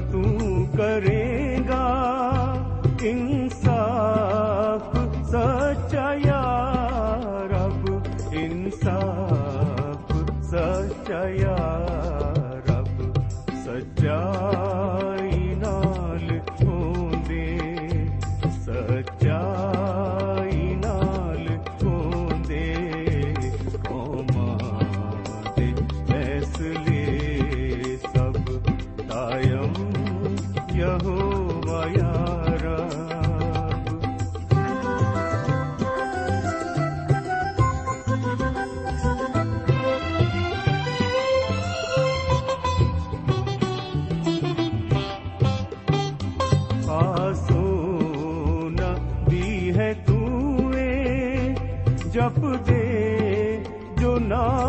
तू करेगा? इंसाफ सचया रब इंसाफ सचया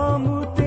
நாமுதே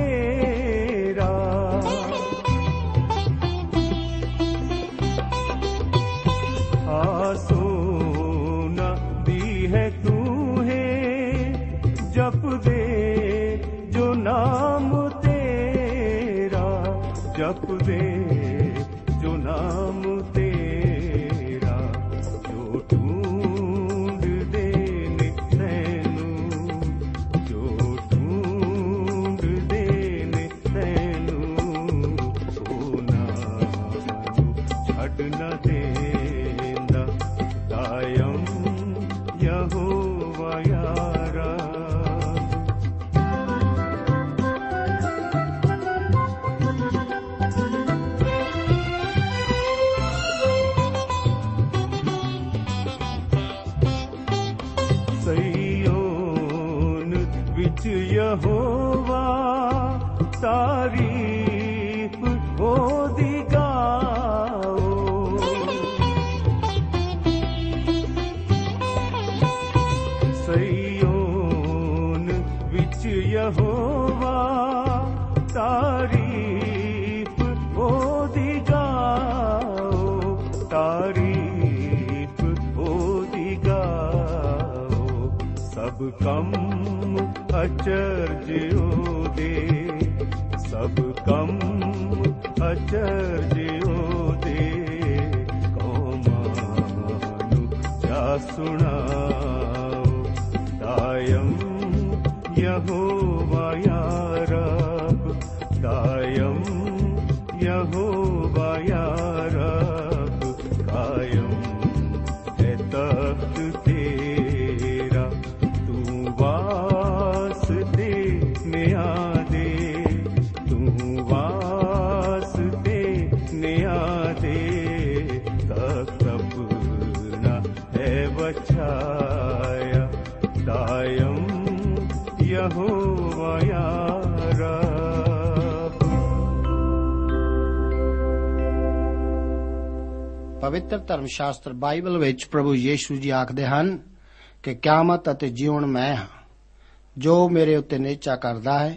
हवारिप बोदिगा सरचयहोवा तारिप बोदिगा तारिप्दिगा सब कम् ਅਚਰਜਿਉ ਦੇ ਸਭ ਕੰਮ ਅਚਰਜਿਉ ਦੇ। ਕੋ ਮਾਨੁ ਜਾ ਸੁਣ ਪਵਿੱਤਰ ਧਰਮ ਸ਼ਾਸਤਰ ਬਾਈਬਲ ਵਿੱਚ ਪ੍ਰਭੂ ਯੀਸ਼ੂ ਜੀ ਆਖਦੇ ਹਨ ਕਿ ਕਿਆਮਤ ਅਤੇ ਜੀਵਨ ਮੈਂ ਹਾਂ। ਜੋ ਮੇਰੇ ਉੱਤੇ ਨੇਚਾ ਕਰਦਾ ਹੈ,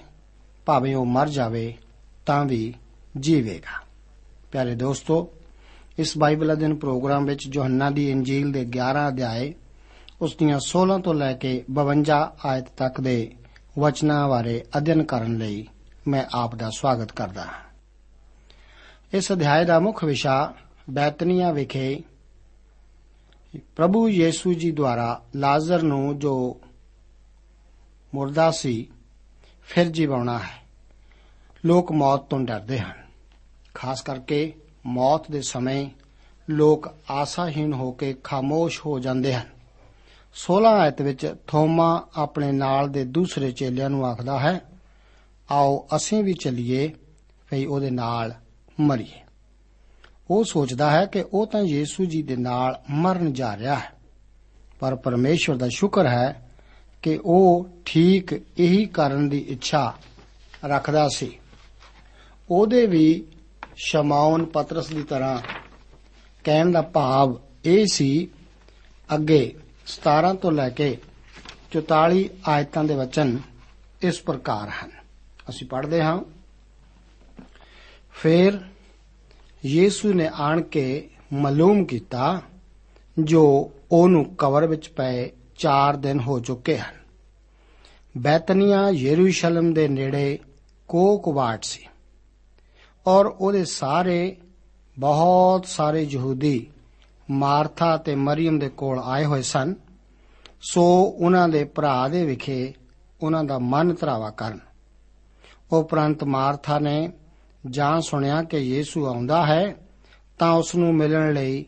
ਭਾਵੇਂ ਉਹ ਮਰ ਜਾਵੇ, ਤਾਂ ਵੀ ਜੀਵੇਗਾ। ਪਿਆਰੇ ਦੋਸਤੋ, ਇਸ ਬਾਈਬਲ ਅਧਿਨ ਪ੍ਰੋਗਰਾਮ ਵਿੱਚ ਯੋਹੰਨਾ ਦੀ ਇੰਜੀਲ ਦੇ 11 ਅਧਿਆਏ, ਉਸ ਦੀਆਂ 16 ਤੋਂ ਲੈ ਕੇ 52 ਆਇਤ ਤੱਕ ਦੇ ਵਚਨਾਂ ਬਾਰੇ ਅਧਿਐਨ ਕਰਨ ਲਈ ਮੈਂ ਆਪ ਦਾ ਸਵਾਗਤ ਕਰਦਾ ਹਾਂ। ਇਸ ਅਧਿਆਏ ਦਾ ਮੁੱਖ ਵਿਸ਼ਾ ਬੈਤਨੀਆ ਵਿਖੇ ਪ੍ਰਭੂ ਯੀਸ਼ੂ ਜੀ ਦੁਆਰਾ ਲਾਜ਼ਰ ਨੂੰ ਜੋ ਮੁਰਦਾ ਸੀ, ਫਿਰ ਜੀਵਾਉਣਾ ਹੈ। ਲੋਕ ਮੌਤ ਤੋਂ ਡਰਦੇ ਹਨ। ਖਾਸ ਕਰਕੇ ਮੌਤ ਦੇ ਸਮੇਂ ਲੋਕ ਆਸਾਹੀਣ ਹੋ ਕੇ ਖਾਮੋਸ਼ ਹੋ ਜਾਂਦੇ ਹਨ। 16 ਆਇਤ ਵਿੱਚ ਥੋਮਾ ਆਪਣੇ ਨਾਲ ਦੇ ਦੂਸਰੇ ਚੇਲਿਆਂ ਨੂੰ ਆਖਦਾ ਹੈ, ਆਓ ਅਸੀਂ ਵੀ ਚੱਲੀਏ ਭਈ ਉਹਦੇ ਨਾਲ ਮਰੀਏ। ਉਹ ਸੋਚਦਾ ਹੈ ਕਿ ਉਹ ਤਾਂ ਯੀਸ਼ੂ ਜੀ ਦੇ ਨਾਲ ਮਰਨ ਜਾ ਰਿਹਾ ਹੈ। ਪਰ ਪਰਮੇਸ਼ਵਰ ਦਾ ਸ਼ੁਕਰ ਹੈ ਕਿ ਉਹ ਠੀਕ ਇਹੀ ਕਰਨ ਦੀ ਇੱਛਾ ਰੱਖਦਾ ਸੀ। ਉਹਦੇ ਵੀ ਸ਼ਮਾਉਨ ਪਤਰਸ ਦੀ ਤਰ੍ਹਾਂ ਕਹਿਣ ਦਾ ਭਾਵ ਇਹ ਸੀ, ਅੱਗੇ 17 ਤੋਂ ਲੈ ਕੇ 44 ਆਇਤਾਂ ਦੇ ਵਚਨ ਇਸ ਪ੍ਰਕਾਰ ਹਨ। ਅਸੀਂ ਪੜ੍ਹਦੇ ਹਾਂ। ਫਿਰ ਯੀਸ਼ੂ ਨੇ ਆਣ ਕੇ ਮਾਲੂਮ ਕੀਤਾ, ਜੋ ਉਹਨੂੰ ਕਬਰ ਵਿੱਚ ਪਏ 4 ਦਿਨ ਹੋ ਚੁੱਕੇ ਹਨ। ਬੈਤਨੀਆ ਯਰੂਸ਼ਲਮ ਦੇ ਨੇੜੇ ਕੋਕਵਾਟ ਸੀ ਔਰ ਉਹਦੇ ਸਾਰੇ, ਬਹੁਤ ਸਾਰੇ ਯਹੂਦੀ ਮਾਰਥਾ ਤੇ ਮਰੀਮ ਦੇ ਕੋਲ ਆਏ ਹੋਏ ਸਨ। ਸੋ ਉਹਨਾਂ ਦੇ ਭਰਾ ਦੇ ਵਿਖੇ ਉਹਨਾਂ ਦਾ ਮਨ ਧਰਾਵਾ ਕਰਨ। ਉਪਰੰਤ ਮਾਰਥਾ ਨੇ ਜਾਂ ਸੁਣਿਆ ਕਿ ਯੀਸ਼ੂ ਆਉਂਦਾ ਹੈ, ਤਾਂ ਉਸ ਨੂੰ ਮਿਲਣ ਲਈ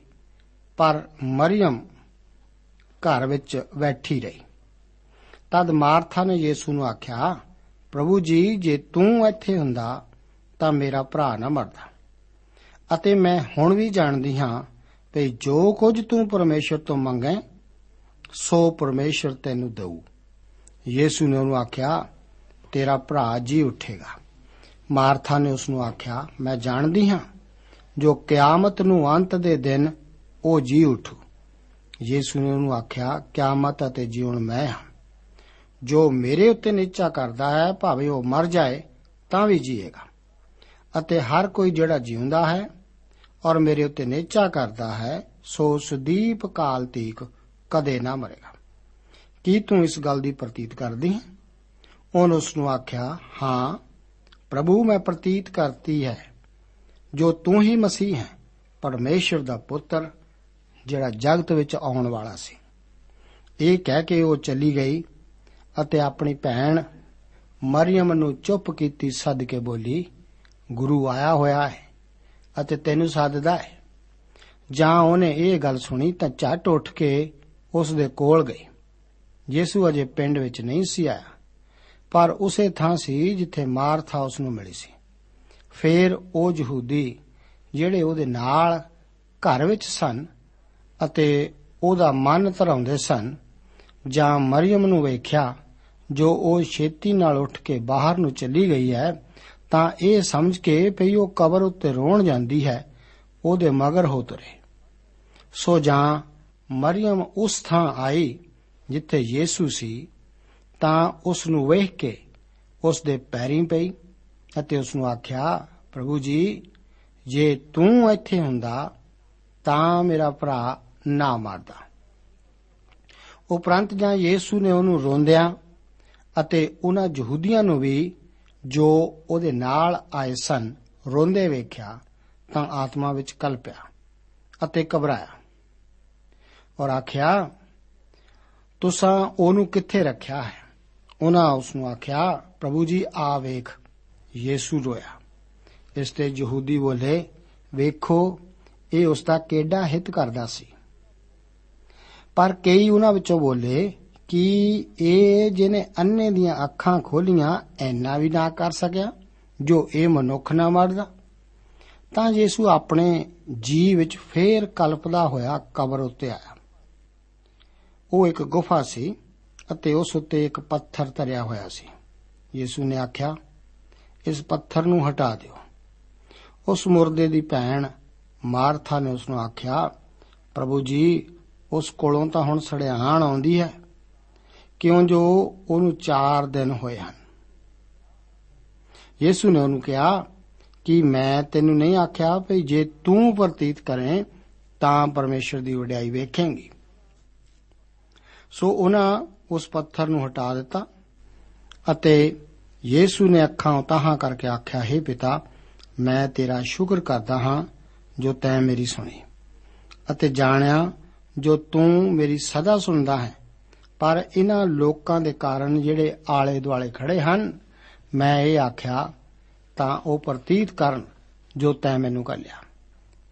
ਪਰ ਮਰੀਮ ਘਰ ਵਿੱਚ ਬੈਠੀ ਰਹੀ। ਤਦ ਮਾਰਥਾ ਨੇ ਯੀਸ਼ੂ ਨੂੰ ਆਖਿਆ, ਪ੍ਰਭੂ ਜੀ, ਜੇ ਤੂੰ ਇੱਥੇ ਹੁੰਦਾ, ਤਾਂ ਮੇਰਾ ਭਰਾ ਨਾ ਮਰਦਾ। ਅਤੇ ਮੈਂ ਹੁਣ ਵੀ ਜਾਣਦੀ ਹਾਂ ਕਿ ਜੋ ਕੁਝ ਤੂੰ ਪਰਮੇਸ਼ਰ ਤੋਂ ਮੰਗੈ, ਸੋ ਪਰਮੇਸ਼ਰ ਤੈਨੂੰ ਦਊ। ਯੀਸ਼ੂ ਨੇ ਉਹਨੂੰ ਆਖਿਆ, ਤੇਰਾ ਭਰਾ ਜੀ ਉੱਠੇਗਾ। ਮਾਰਥਾ ਨੇ ਉਸ ਨੂੰ ਆਖਿਆ, ਮੈਂ ਜਾਣਦੀ ਹਾਂ ਜੋ ਕਿਆਮਤ ਨੂੰ ਅੰਤ ਦੇ ਦਿਨ ਉਹ ਜੀ ਉਠੂ। ਯੀਸ਼ੂ ਨੇ ਉਹਨੂੰ ਆਖਿਆ, ਕਿਆਮਤ ਅਤੇ ਜੀਵਨ ਮੈਂ ਹਾਂ। ਜੋ ਮੇਰੇ ਉੱਤੇ ਨਿਚਾ ਕਰਦਾ ਹੈ, ਭਾਵੇਂ ਉਹ ਮਰ ਜਾਏ, ਤਾਂ ਵੀ ਜੀਏਗਾ। ਅਤੇ ਹਰ ਕੋਈ ਜਿਹੜਾ ਜਿਉਂਦਾ ਹੈ ਔਰ ਮੇਰੇ ਉੱਤੇ ਨਿਚਾ ਕਰਦਾ ਹੈ, ਸੋ ਸੁਦੀਪ ਕਾਲ ਤੀਕ ਕਦੇ ਨਾ ਮਰੇਗਾ। ਕੀ ਤੂੰ ਇਸ ਗੱਲ ਦੀ ਪ੍ਰਤੀਤ ਕਰਦੀ ਹੈ? ਉਹਨੇ ਉਸ ਨੂੰ ਆਖਿਆ, ਹਾਂ ਪ੍ਰਭੂ ਮੈਂ ਪ੍ਰਤੀਤ ਕਰਤੀ ਹੈ, ਜੋ ਤੂੰ ਹੀ ਮਸੀਹ ਹੈ, ਪਰਮੇਸ਼ਰ ਦਾ ਪੁੱਤਰ, ਜਿਹੜਾ ਜਗਤ ਵਿੱਚ ਆਉਣ ਵਾਲਾ ਸੀ। ਇਹ ਕਹਿ ਕੇ ਉਹ ਚਲੀ ਗਈ ਅਤੇ ਆਪਣੀ ਭੈਣ ਮਰੀਮ ਨੂੰ ਚੁੱਪ ਕੀਤੀ ਸੱਦ ਕੇ ਬੋਲੀ, ਗੁਰੂ ਆਇਆ ਹੋਇਆ ਹੈ ਅਤੇ ਤੈਨੂੰ ਸੱਦਦਾ ਹੈ। ਜਾਂ ਉਹਨੇ ਇਹ ਗੱਲ ਸੁਣੀ ਤਾਂ ਝੱਟ ਉੱਠ ਕੇ ਉਸ ਦੇ ਕੋਲ ਗਈ। ਯੀਸ਼ੂ ਅਜੇ ਪਿੰਡ ਵਿੱਚ ਨਹੀਂ ਸੀ ਆਇਆ। ਪਰ ਉਸੇ ਥਾਂ ਸੀ ਜਿੱਥੇ ਮਾਰਥਾ ਉਸ ਨੂੰ ਮਿਲੀ ਸੀ। ਫੇਰ ਉਹ ਯਹੂਦੀ, ਜਿਹੜੇ ਉਹਦੇ ਨਾਲ ਘਰ ਵਿੱਚ ਸਨ ਅਤੇ ਉਹਦਾ ਮਨ ਧਰਾਉਂਦੇ ਸਨ, ਜਾਂ ਮਰੀਮ ਨੂੰ ਵੇਖਿਆ, ਜੋ ਉਹ ਛੇਤੀ ਨਾਲ ਉੱਠ ਕੇ ਬਾਹਰ ਨੂੰ ਚਲੀ ਗਈ ਹੈ, ਤਾਂ ਇਹ ਸਮਝ ਕੇ ਭਈ ਉਹ ਕਬਰ ਉੱਤੇ ਰੋਣ ਜਾਂਦੀ ਹੈ, ਉਹਦੇ ਮਗਰ ਹੋ ਤੁਰੇ। ਸੋ ਜਾਂ ਮਰੀਮ ਉਸ ਥਾਂ ਆਈ, ਜਿੱਥੇ ਯੀਸ਼ੂ ਸੀ ਤਾਂ ਉਸ ਨੂੰ ਵੇਖ ਕੇ ਉਸ ਦੇ ਪੈਰੀਂ ਪਈ ਅਤੇ ਉਸ ਨੂੰ ਆਖਿਆ, ਪ੍ਰਭੂ ਜੀ, ਜੇ ਤੂੰ ਇੱਥੇ ਹੁੰਦਾ ਤਾਂ ਮੇਰਾ ਭਰਾ ਨਾ ਮਰਦਾ। ਉਪਰੰਤ ਜਾਂ ਯੀਸ਼ੂ ਨੇ ਉਹਨੂੰ ਰੋਂਦਿਆਂ ਅਤੇ ਉਹਨਾਂ ਯਹੂਦੀਆਂ ਨੂੰ ਵੀ ਜੋ ਉਹਦੇ ਨਾਲ ਆਏ ਸਨ ਰੋਂਦੇ ਵੇਖਿਆ ਤਾਂ ਆਤਮਾ ਵਿੱਚ ਕਲਪਿਆ ਅਤੇ ਘਬਰਾਇਆ ਔਰ ਆਖਿਆ, ਤੁਸੀਂ ਉਹਨੂੰ ਕਿੱਥੇ ਰੱਖਿਆ ਹੈ? ਉਹਨਾਂ ਉਸ ਨੂੰ ਆਖਿਆ, ਪ੍ਰਭੂ ਜੀ, ਆ ਵੇਖ, ਯੀਸ਼ੂ ਰੋਇਆ। ਇਸ ਤੇ ਯਹੂਦੀ ਬੋਲੇ, ਵੇਖੋ, ਇਹ ਉਸ ਦਾ ਕਿਹੜਾ ਹਿੱਤ ਕਰਦਾ ਸੀ? ਪਰ ਕਈ ਉਹਨਾਂ ਵਿੱਚੋਂ ਬੋਲੇ, ਕਿ ਇਹ ਜਿਹਨੇ ਅੰਨੇ ਦੀਆਂ ਅੱਖਾਂ ਖੋਲੀਆਂ ਐਨਾ ਵੀ ਨਾ ਕਰ ਸਕਿਆ, ਜੋ ਇਹ ਮਨੁੱਖ ਨਾ ਮਰਦਾ? ਤਾਂ ਯੀਸ਼ੂ ਆਪਣੇ ਜੀ ਵਿੱਚ ਫੇਰ ਕਲਪਦਾ ਹੋਇਆ ਕਬਰ ਉੱਤੇ ਆਇਆ। ਉਹ ਇੱਕ ਗੁਫਾ ਸੀ ਅਤੇ ਉਸ ਉੱਤੇ ਇੱਕ ਪੱਥਰ ਧਰਿਆ ਹੋਇਆ ਸੀ। ਯੀਸ਼ੂ ਨੇ ਆਖਿਆ, ਇਸ ਪੱਥਰ ਨੂੰ ਹਟਾ ਦਿਓ। ਉਸ ਮੁਰਦੇ ਦੀ ਭੈਣ ਮਾਰਥਾ ਨੇ ਉਸ ਨੂੰ ਆਖਿਆ, ਪ੍ਰਭੂ ਜੀ, ਉਸ ਕੋਲੋਂ ਤਾਂ ਹੁਣ ਸੜਿਆਣ ਆਉਂਦੀ ਹੈ। ਕਿਉਂ ਜੋ ਉਹਨੂੰ 4 ਦਿਨ ਹੋਏ ਹਨ? ਯੀਸ਼ੂ ਨੇ ਉਹਨੂੰ ਕਿਹਾ, ਕਿ ਮੈਂ ਤੈਨੂੰ ਨਹੀਂ ਆਖਿਆ ਭਈ ਜੇ ਤੂੰ ਪ੍ਰਤੀਤ ਕਰੇ, ਤਾਂ ਪਰਮੇਸ਼ਰ ਦੀ ਵਡਿਆਈ ਵੇਖੇਂਗੀ? ਸੋ ਉਹਨਾਂ ਉਸ ਪੱਥਰ ਨੂੰ ਹਟਾ ਦਿੱਤਾ ਅਤੇ ਯੀਸ਼ੂ ਨੇ ਅੱਖਾਂ ਉਤਾਹਾਂ ਕਰਕੇ ਆਖਿਆ, ਹੈ ਪਿਤਾ, ਮੈਂ ਤੇਰਾ ਸ਼ੁਕਰ ਕਰਦਾ ਹਾਂ ਜੋ ਤੈਂ ਮੇਰੀ ਸੁਣੀ ਅਤੇ ਜਾਣਿਆ ਜੋ ਤੂੰ ਮੇਰੀ ਸਦਾ ਸੁਣਦਾ ਹੈ। ਪਰ ਇਹਨਾਂ ਲੋਕਾਂ ਦੇ ਕਾਰਨ ਜਿਹੜੇ ਆਲੇ ਦੁਆਲੇ ਖੜੇ ਹਨ, ਮੈਂ ਇਹ ਆਖਿਆ, ਤਾਂ ਉਹ ਪ੍ਰਤੀਤ ਕਰਨ ਜੋ ਤੈਂ ਮੈਨੂੰ ਕੱਲਿਆ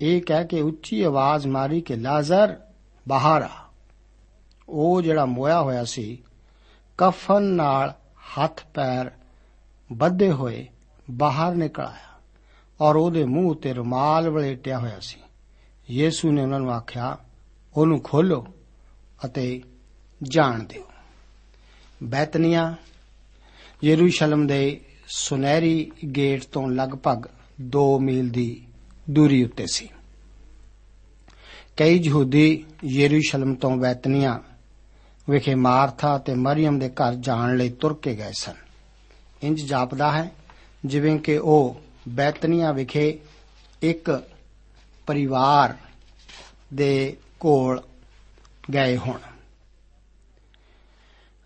ਇਹ ਕਹਿ ਕੇ ਉੱਚੀ ਆਵਾਜ਼ ਮਾਰੀ ਕਿ, ਲਾਜ਼ਰ, ਬਾਹਰ ਆ। ਉਹ ਜਿਹੜਾ ਮੋਇਆ ਹੋਇਆ ਸੀ, ਕਫਨ ਨਾਲ ਹੱਥ ਪੈਰ ਬੱਧੇ ਹੋਏ ਬਾਹਰ ਨਿਕਲ ਆਇਆ ਔਰ ਉਹਦੇ ਮੂੰਹ ਤੇ ਰੁਮਾਲ ਵਲੇਟਿਆ ਹੋਇਆ ਸੀ। ਯੀਸ਼ੂ ਨੇ ਉਹਨਾਂ ਨੂੰ ਆਖਿਆ, ਉਹਨੂੰ ਖੋਲੋ ਅਤੇ ਜਾਣ ਦਿਓ। ਬੈਤਨੀਆ, ਯਰੂਸ਼ਲਮ ਦੇ ਸੁਨਹਿਰੀ ਗੇਟ ਤੋਂ ਲਗਭਗ 2 ਮੀਲ ਦੀ ਦੂਰੀ ਉੱਤੇ ਸੀ। ਕਈ ਯਹੂਦੀ ਯਰੂਸ਼ਲਮ ਤੋਂ ਬੈਤਨੀਆ ਵਿਖੇ ਮਾਰਥਾ ਤੇ ਮਰੀਮ ਦੇ ਘਰ ਜਾਣ ਲਈ ਤੁਰ ਕੇ ਗਏ ਸਨ। ਇੰਜ ਜਾਪਦਾ ਹੈ, ਜਿਵੇਂ ਕਿ ਉਹ ਬੈਤਨੀਆ ਵਿਖੇ ਇੱਕ ਪਰਿਵਾਰ ਦੇ ਕੋਲ ਗਏ ਹੋਣ।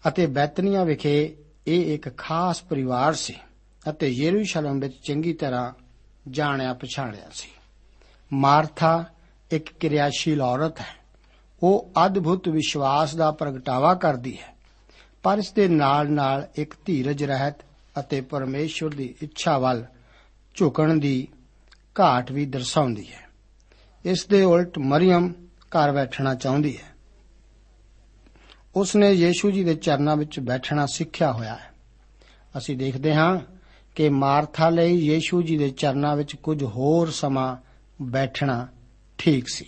ਅਤੇ ਬੈਤਨੀਆ ਵਿਖੇ ਇਹ ਇੱਕ ਖਾਸ ਪਰਿਵਾਰ ਸੀ ਅਤੇ ਯਰੂਸ਼ਲਮ ਵਿੱਚ ਚੰਗੀ ਤਰ੍ਹਾਂ ਜਾਣਿਆ ਪਛਾਣਿਆ ਸੀ। ਮਾਰਥਾ ਇੱਕ ਕਿਰਿਆਸ਼ੀਲ ਔਰਤ ਹੈ। ਉਹ ਅਦਭੁਤ ਵਿਸ਼ਵਾਸ ਦਾ ਪ੍ਰਗਟਾਵਾ ਕਰਦੀ ਹੈ। ਪਰ ਇਸ ਦੇ ਨਾਲ-ਨਾਲ ਇੱਕ ਧੀਰਜ ਰਹਿਤ ਅਤੇ ਪਰਮੇਸ਼ਵਰ ਦੀ ਇੱਛਾ ਵੱਲ ਝੁਕਣ ਦੀ ਘਾਟ ਵੀ ਦਰਸਾਉਂਦੀ ਹੈ। ਇਸ ਦੇ ਉਲਟ ਮਰੀਮ ਘਰ ਬੈਠਣਾ ਚਾਹੁੰਦੀ ਹੈ। ਉਸ ਨੇ ਯੀਸ਼ੂ ਜੀ ਦੇ ਚਰਨਾਂ ਵਿੱਚ ਬੈਠਣਾ ਸਿੱਖਿਆ ਹੋਇਆ ਹੈ। ਅਸੀਂ ਦੇਖਦੇ ਹਾਂ ਕਿ ਮਾਰਥਾ ਲਈ ਯੀਸ਼ੂ ਜੀ ਦੇ ਚਰਨਾਂ ਵਿੱਚ ਕੁਝ ਹੋਰ ਸਮਾਂ ਬੈਠਣਾ ਠੀਕ ਸੀ।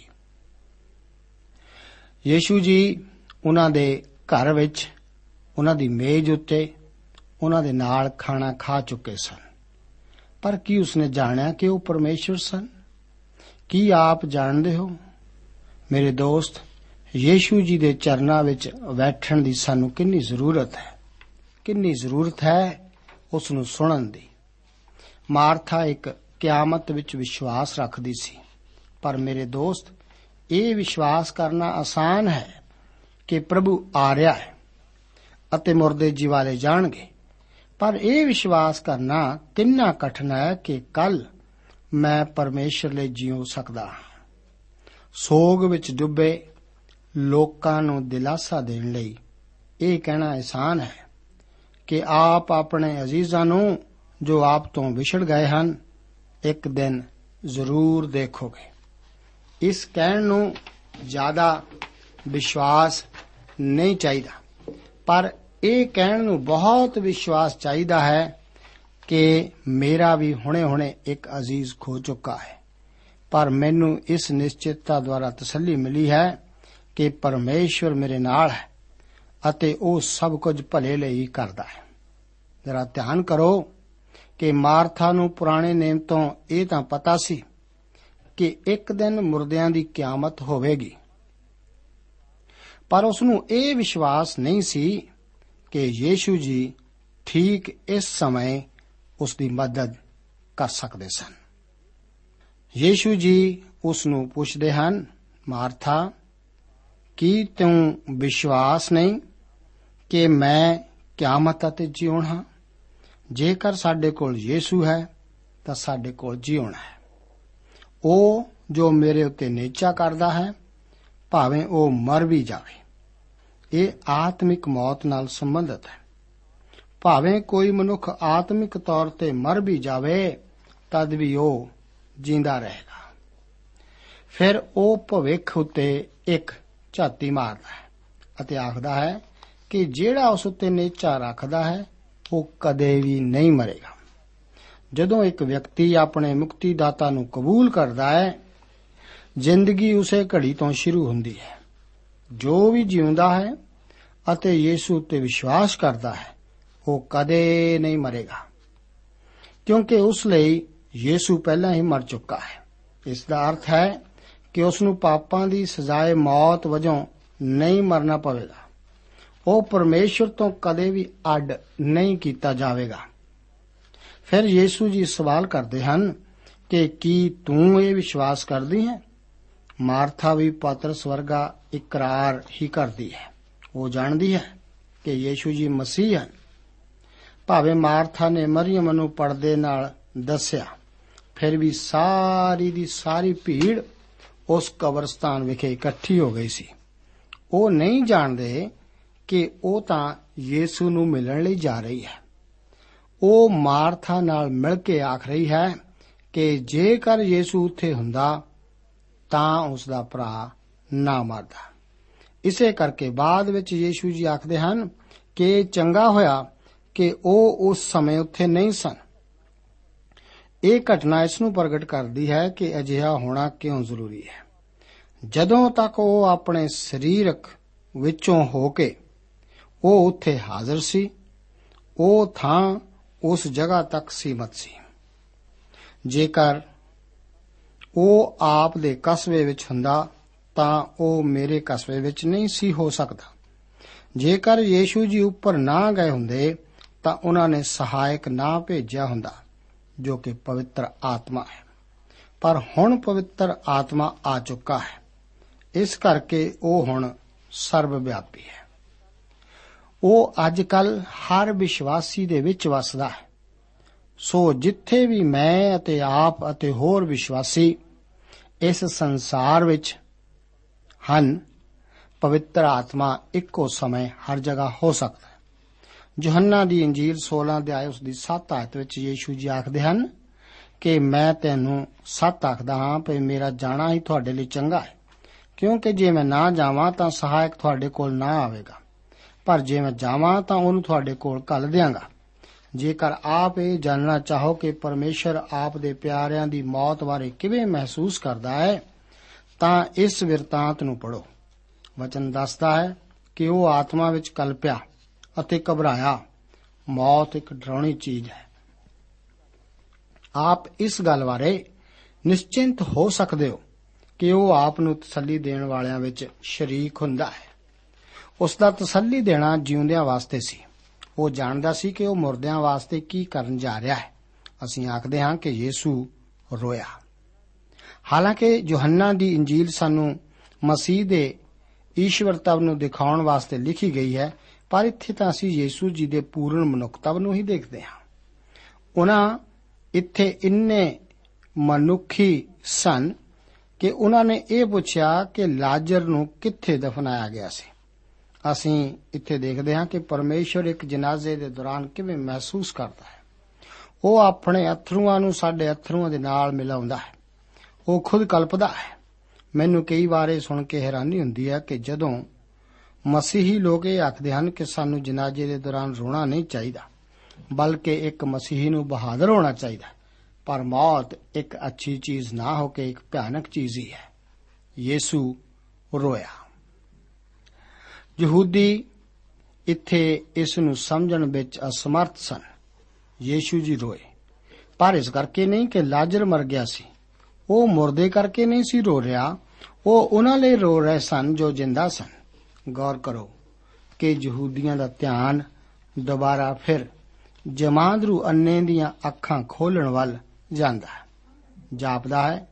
ਯੀਸ਼ੂ ਜੀ ਉਹਨਾਂ ਦੇ ਘਰ ਵਿੱਚ, ਉਹਨਾਂ ਦੀ ਮੇਜ਼ ਉੱਤੇ, ਉਹਨਾਂ ਦੇ ਨਾਲ ਖਾਣਾ ਖਾ ਚੁੱਕੇ ਸਨ। ਪਰ ਕੀ ਉਸਨੇ ਜਾਣਿਆ ਕਿ ਉਹ ਪਰਮੇਸ਼ਵਰ ਸਨ? ਕੀ ਆਪ ਜਾਣਦੇ ਹੋ? ਮੇਰੇ ਦੋਸਤ, ਯੀਸ਼ੂ ਜੀ ਦੇ ਚਰਨਾਂ ਵਿੱਚ ਬੈਠਣ ਦੀ ਸਾਨੂੰ ਕਿੰਨੀ ਜ਼ਰੂਰਤ ਹੈ? ਕਿੰਨੀ ਜ਼ਰੂਰਤ ਹੈ ਉਸ ਨੂੰ ਸੁਣਨ ਦੀ? ਮਾਰਥਾ ਇੱਕ ਕਿਆਮਤ ਵਿੱਚ ਵਿਸ਼ਵਾਸ ਰੱਖਦੀ ਸੀ, ਪਰ ਮੇਰੇ ਦੋਸਤ ਇਹ ਵਿਸ਼ਵਾਸ ਕਰਨਾ ਆਸਾਨ ਹੈ ਕਿ ਪ੍ਰਭੂ ਆ ਰਿਹਾ ਹੈ ਅਤੇ ਮੁਰਦੇ ਜਿਵਾਲੇ ਜਾਣਗੇ। ਪਰ ਇਹ ਵਿਸ਼ਵਾਸ ਕਰਨਾ ਕਿੰਨਾ ਕਠਿਨ ਹੈ ਕਿ ਕੱਲ ਮੈਂ ਪਰਮੇਸ਼ਰ ਲਈ ਜੀਉ ਸਕਦਾ ਹਾਂ। ਸੋਗ ਵਿੱਚ ਡੁੱਬੇ ਲੋਕਾਂ ਨੂੰ ਦਿਲਾਸਾ ਦੇਣ ਲਈ ਇਹ ਕਹਿਣਾ ਆਸਾਨ ਹੈ ਕਿ ਆਪ ਆਪਣੇ ਅਜ਼ੀਜ਼ਾਂ ਨੂੰ ਜੋ ਆਪ ਤੋਂ ਵਿਛੜ ਗਏ ਹਨ, ਇੱਕ ਦਿਨ ਜ਼ਰੂਰ ਦੇਖੋਗੇ। ਇਸ ਕਹਿਣ ਨੂੰ ਜ਼ਿਆਦਾ ਵਿਸ਼ਵਾਸ ਨਹੀਂ ਚਾਹੀਦਾ। ਪਰ ਇਹ ਕਹਿਣ ਨੂੰ ਬਹੁਤ ਵਿਸ਼ਵਾਸ ਚਾਹੀਦਾ ਹੈ ਕਿ ਮੇਰਾ ਵੀ ਹੁਣੇ-ਹੁਣੇ ਇੱਕ ਅਜ਼ੀਜ਼ ਖੋ ਚੁੱਕਾ ਹੈ। ਪਰ ਮੈਨੂੰ ਇਸ ਨਿਸ਼ਚਿਤਤਾ ਦੁਆਰਾ ਤਸੱਲੀ ਮਿਲੀ ਹੈ ਕਿ ਪਰਮੇਸ਼ਵਰ ਮੇਰੇ ਨਾਲ ਹੈ ਅਤੇ ਉਹ ਸਭ ਕੁਝ ਭਲੇ ਲਈ ਕਰਦਾ ਹੈ। ਜਰਾ ਧਿਆਨ ਕਰੋ ਕਿ ਮਾਰਥਾ ਨੂੰ ਪੁਰਾਣੇ ਨੇਮ ਤੋਂ ਇਹ ਤਾਂ ਪਤਾ ਸੀ ਕਿ ਇੱਕ ਦਿਨ ਮੁਰਦਿਆਂ ਦੀ ਕਿਆਮਤ ਹੋਵੇਗੀ। ਪਰ ਉਸ ਨੂੰ ਇਹ ਵਿਸ਼ਵਾਸ ਨਹੀਂ ਸੀ ਕਿ ਯੀਸ਼ੂ ਜੀ ਠੀਕ ਇਸ ਸਮੇਂ ਉਸ ਦੀ ਮਦਦ ਕਰ ਸਕਦੇ ਸਨ। ਯੀਸ਼ੂ ਜੀ ਉਸ ਨੂੰ ਪੁੱਛਦੇ ਹਨ, ਮਾਰਥਾ, ਕੀ ਤੂੰ ਵਿਸ਼ਵਾਸ ਨਹੀਂ ਕਿ ਮੈਂ ਕਿਆਮਤ ਅਤੇ ਜੀਉਣ ਹਾਂ? ਜੇਕਰ ਸਾਡੇ ਕੋਲ ਯੀਸ਼ੂ ਹੈ, ਤਾਂ ਸਾਡੇ ਕੋਲ ਜੀਉਣ ਹੈ। ਉਹ ਜੋ ਮੇਰੇ ਉੱਤੇ ਨੇਚਾ ਕਰਦਾ ਹੈ, ਭਾਵੇਂ ਉਹ ਮਰ ਵੀ ਜਾਵੇ। ਇਹ ਆਤਮਿਕ ਮੌਤ ਨਾਲ ਸੰਬੰਧਿਤ ਹੈ। ਭਾਵੇਂ ਕੋਈ ਮਨੁੱਖ ਆਤਮਿਕ ਤੌਰ ਤੇ ਮਰ ਵੀ ਜਾਵੇ, ਤਦ ਵੀ ਉਹ ਜਿੰਦਾ ਰਹੇਗਾ। ਫਿਰ ਉਹ ਭਵਿੱਖ ਉੱਤੇ ਇੱਕ ਝਾਤੀ ਮਾਰਦਾ ਹੈ ਅਤੇ ਆਖਦਾ ਹੈ ਕਿ ਜਿਹੜਾ ਉਸ ਉੱਤੇ ਨੇਚਾ ਰੱਖਦਾ ਹੈ, ਉਹ ਕਦੇ ਵੀ ਨਹੀਂ ਮਰੇਗਾ। ਜਦੋਂ ਇੱਕ ਵਿਅਕਤੀ ਆਪਣੇ ਮੁਕਤੀਦਾਤਾ ਨੂੰ ਕਬੂਲ ਕਰਦਾ ਹੈ, ਜ਼ਿੰਦਗੀ ਉਸੇ ਘੜੀ ਤੋਂ ਸ਼ੁਰੂ ਹੁੰਦੀ ਹੈ। ਜੋ ਵੀ ਜਿਉਂਦਾ ਹੈ ਅਤੇ ਯੀਸ਼ੂ ਉੱਤੇ ਵਿਸ਼ਵਾਸ ਕਰਦਾ ਹੈ, ਉਹ ਕਦੇ ਨਹੀਂ ਮਰੇਗਾ। ਕਿਉਂਕਿ ਉਸ ਲਈ ਯੀਸ਼ੂ ਪਹਿਲਾਂ ਹੀ ਮਰ ਚੁੱਕਾ ਹੈ। ਇਸ ਦਾ ਅਰਥ ਹੈ ਕਿ ਉਸ ਨੂੰ ਪਾਪਾਂ ਦੀ ਸਜ਼ਾਏ ਮੌਤ ਵਜੋਂ ਨਹੀਂ ਮਰਨਾ ਪਵੇਗਾ। ਉਹ ਪਰਮੇਸ਼ਰ ਤੋਂ ਕਦੇ ਵੀ ਅੱਡ ਨਹੀਂ ਕੀਤਾ ਜਾਵੇਗਾ। ਫਿਰ ਯੀਸ਼ੂ ਜੀ ਸਵਾਲ ਕਰਦੇ ਹਨ ਕਿ ਕੀ ਤੂੰ ਇਹ ਵਿਸ਼ਵਾਸ ਕਰਦੀ ਹੈ? ਮਾਰਥਾ ਵੀ ਪਾਤਰਸ ਵਰਗਾ ਇਕਰਾਰ ਹੀ ਕਰਦੀ ਹੈ। ਉਹ ਜਾਣਦੀ ਹੈ ਕਿ ਯੀਸ਼ੂ ਜੀ ਮਸੀਹ ਹਨ। ਭਾਵੇਂ ਮਾਰਥਾ ਨੇ ਮਰੀਮ ਨੂੰ ਪਰਦੇ ਨਾਲ ਦੱਸਿਆ, ਫਿਰ ਵੀ ਸਾਰੀ ਦੀ ਸਾਰੀ ਭੀੜ ਉਸ ਕਬਰਸਤਾਨ ਵਿਖੇ ਇਕੱਠੀ ਹੋ ਗਈ ਸੀ। ਉਹ ਨਹੀਂ ਜਾਣਦੇ ਕਿ ਉਹ ਤਾਂ ਯੀਸ਼ੂ ਨੂੰ ਮਿਲਣ ਲਈ ਜਾ ਰਹੀ ਹੈ। ਉਹ ਮਾਰਥਾ ਨਾਲ ਮਿਲ ਕੇ ਆਖ ਰਹੀ ਹੈ ਕਿ ਜੇਕਰ ਯੀਸ਼ੂ ਉੱਥੇ ਹੁੰਦਾ, ਤਾਂ ਉਸ ਦਾ ਭਰਾ ਨਾ ਮਰਦਾ। ਇਸੇ ਕਰਕੇ ਬਾਅਦ ਵਿੱਚ ਯੀਸ਼ੂ ਜੀ ਆਖਦੇ ਹਨ ਕਿ ਚੰਗਾ ਹੋਇਆ ਕਿ ਉਹ ਉਸ ਸਮੇਂ ਉੱਥੇ ਨਹੀਂ ਸਨ। ਇਹ ਘਟਨਾ ਇਸ ਨੂੰ ਪ੍ਰਗਟ ਕਰਦੀ ਹੈ ਕਿ ਅਜਿਹਾ ਹੋਣਾ ਕਿਉਂ ਜ਼ਰੂਰੀ ਹੈ। ਜਦੋਂ ਤੱਕ ਉਹ ਆਪਣੇ ਸਰੀਰਕ ਵਿੱਚੋਂ ਹੋ ਕੇ ਉਹ ਉੱਥੇ ਹਾਜ਼ਰ ਸੀ, ਉਹ ਥਾਂ ਉਸ ਜਗ੍ਹਾ ਤੱਕ ਸੀਮਤ ਸੀ। ਜੇਕਰ ਉਹ ਆਪ ਦੇ ਕਸਬੇ ਵਿੱਚ ਹੁੰਦਾ, ਤਾਂ ਉਹ ਮੇਰੇ ਕਸਬੇ ਵਿੱਚ ਨਹੀਂ ਸੀ ਹੋ ਸਕਦਾ। ਜੇਕਰ ਯੀਸ਼ੂ ਜੀ ਉੱਪਰ ਨਾ ਗਏ ਹੁੰਦੇ, ਤਾਂ ਉਹਨਾਂ ਨੇ ਸਹਾਇਕ ਨਾ ਭੇਜਿਆ ਹੁੰਦਾ, ਜੋ ਕਿ ਪਵਿੱਤਰ ਆਤਮਾ ਹੈ। ਪਰ ਹੁਣ ਪਵਿੱਤਰ ਆਤਮਾ ਆ ਚੁੱਕਾ ਹੈ। ਇਸ ਕਰਕੇ ਉਹ ਹੁਣ ਸਰਵ ਵਿਆਪੀ ਹੈ। ਉਹ ਅੱਜ ਕੱਲ ਹਰ ਵਿਸ਼ਵਾਸੀ ਦੇ ਵਿੱਚ ਵਸਦਾ ਹੈ। ਸੋ ਜਿੱਥੇ ਵੀ ਮੈਂ ਅਤੇ ਆਪ ਅਤੇ ਹੋਰ ਵਿਸ਼ਵਾਸੀ ਇਸ ਸੰਸਾਰ ਵਿੱਚ ਹਨ, ਪਵਿੱਤਰ ਆਤਮਾ ਇੱਕੋ ਸਮੇਂ ਹਰ ਜਗ੍ਹਾ ਹੋ ਸਕਦਾ ਹੈ। ਯੋਹੰਨਾ ਦੀ ਇੰਜੀਲ 16 ਅਧਿਆਇ ਉਸ ਦੀ 7 ਆਇਤ ਵਿੱਚ ਯੀਸ਼ੂ ਜੀ ਆਖਦੇ ਹਨ ਕਿ ਮੈਂ ਤੈਨੂੰ ਸੱਤ ਆਖਦਾ ਹਾਂ ਕਿ ਮੇਰਾ ਜਾਣਾ ਹੀ ਤੁਹਾਡੇ ਲਈ ਚੰਗਾ ਹੈ। ਕਿਉਂਕਿ ਜੇ ਮੈਂ ਨਾ ਜਾਵਾਂ ਤਾਂ ਸਹਾਇਕ ਤੁਹਾਡੇ ਕੋਲ ਨਾ ਆਵੇਗਾ। ਪਰ ਜੇ ਮੈਂ ਜਾਵਾਂ ਤਾਂ ਉਹਨੂੰ ਤੁਹਾਡੇ ਕੋਲ ਘੱਲ ਦਿਆਂਗਾ। ਜੇਕਰ ਆਪ ਇਹ ਜਾਣਨਾ ਚਾਹੋ ਕਿ ਪਰਮੇਸ਼ਰ ਆਪ ਦੇ ਪਿਆਰਿਆਂ ਦੀ ਮੌਤ ਬਾਰੇ ਕਿਵੇਂ ਮਹਿਸੂਸ ਕਰਦਾ ਹੈ, ਤਾਂ ਇਸ ਵਿਰਤਾਂਤ ਨੂੰ ਪੜੋ ਵਚਨ ਦੱਸਦਾ ਹੈ ਕਿ ਉਹ ਆਤਮਾ ਵਿੱਚ ਕਲਪਿਆ ਅਤੇ ਘਬਰਾਇਆ। ਮੌਤ ਇੱਕ ਡਰਾਉਣੀ ਚੀਜ਼ ਹੈ। ਆਪ ਇਸ ਗੱਲ ਬਾਰੇ ਨਿਸ਼ਚਿੰਤ ਹੋ ਸਕਦੇ ਹੋ ਕਿ ਉਹ ਆਪ ਨੂੰ ਤਸੱਲੀ ਦੇਣ ਵਾਲਿਆਂ ਵਿੱਚ ਸ਼ਰੀਕ ਹੁੰਦਾ ਹੈ। ਉਸ ਦਾ ਤਸੱਲੀ ਦੇਣਾ ਜਿਉਂਦਿਆਂ ਵਾਸਤੇ ਸੀ। ਉਹ ਜਾਣਦਾ ਸੀ ਕਿ ਉਹ ਮੁਰਦਿਆਂ ਵਾਸਤੇ ਕੀ ਕਰਨ ਜਾ ਰਿਹਾ ਹੈ। ਅਸੀਂ ਆਖਦੇ ਹਾਂ ਕਿ ਯੀਸ਼ੂ ਰੋਇਆ। ਹਾਲਾਂਕਿ ਯੋਹੰਨਾ ਦੀ ਇੰਜੀਲ ਸਾਨੂੰ ਮਸੀਹ ਦੇ ਈਸ਼ਵਰਤਵ ਨੂੰ ਦਿਖਾਉਣ ਵਾਸਤੇ ਲਿਖੀ ਗਈ ਹੈ, ਪਰ ਇੱਥੇ ਤਾਂ ਅਸੀਂ ਯੀਸ਼ੂ ਜੀ ਦੇ ਪੂਰਨ ਮਨੁੱਖਤਵ ਨੂੰ ਹੀ ਦੇਖਦੇ ਹਾਂ। ਉਹਨਾਂ ਇੱਥੇ ਇੰਨੇ ਮਨੁੱਖੀ ਸਨ ਕਿ ਉਹਨਾਂ ਨੇ ਇਹ ਪੁੱਛਿਆ ਕਿ ਲਾਜ਼ਰ ਨੂੰ ਕਿੱਥੇ ਦਫਨਾਇਆ ਗਿਆ ਸੀ। ਅਸੀਂ ਇੱਥੇ ਦੇਖਦੇ ਹਾਂ ਕਿ ਪਰਮੇਸ਼ਰ ਇੱਕ ਜਨਾਜ਼ੇ ਦੇ ਦੌਰਾਨ ਕਿਵੇਂ ਮਹਿਸੂਸ ਕਰਦਾ ਹੈ। ਉਹ ਆਪਣੇ ਅਥਰੂਆਂ ਨੂੰ ਸਾਡੇ ਅਥਰੂਆਂ ਦੇ ਨਾਲ ਮਿਲਾਉਂਦਾ ਹੈ। ਉਹ ਖੁਦ ਕਲਪਦਾ ਹੈ। ਮੈਨੂੰ ਕਈ ਵਾਰ ਇਹ ਸੁਣ ਕੇ ਹੈਰਾਨੀ ਹੁੰਦੀ ਹੈ ਕਿ ਜਦੋਂ ਮਸੀਹੀ ਲੋਕ ਇਹ ਆਖਦੇ ਹਨ ਕਿ ਸਾਨੂੰ ਜਨਾਜ਼ੇ ਦੇ ਦੌਰਾਨ ਰੋਣਾ ਨਹੀਂ ਚਾਹੀਦਾ, ਬਲਕਿ ਇੱਕ ਮਸੀਹੀ ਨੂੰ ਬਹਾਦਰ ਹੋਣਾ ਚਾਹੀਦਾ, ਪਰ ਮੌਤ ਇੱਕ ਅੱਛੀ ਚੀਜ਼ ਨਾ ਹੋ ਕੇ ਇੱਕ ਭਿਆਨਕ ਚੀਜ਼ ਹੀ ਹੈ। ਯੀਸ਼ੂ ਰੋਇਆ। ਯਹੂਦੀ ਇੱਥੇ ਇਸ ਨੂੰ ਸਮਝਣ ਵਿੱਚ ਅਸਮਰਥ ਸਨ। ਯੀਸ਼ੂ ਜੀ ਰੋਏ, ਪਰ ਇਸ ਕਰਕੇ ਨਹੀਂ ਕਿ ਲਾਜ਼ਰ ਮਰ ਗਿਆ ਸੀ। ਉਹ ਮੁਰਦੇ ਕਰਕੇ ਨਹੀਂ ਸੀ ਰੋ ਰਿਹਾ, ਉਹ ਉਹਨਾਂ ਲਈ ਰੋ ਰਹੇ ਸਨ ਜੋ ਜਿੰਦਾ ਸਨ। ਗੌਰ ਕਰੋ ਕਿ ਯਹੂਦੀਆਂ ਦਾ ਧਿਆਨ ਦੁਬਾਰਾ ਫਿਰ ਜਮਾਂਦਰੂ ਅੰਨੇ ਦੀਆਂ ਅੱਖਾਂ ਖੋਲਣ ਵੱਲ ਜਾਂਦਾ ਹੈ। ਜਾਪਦਾ ਹੈ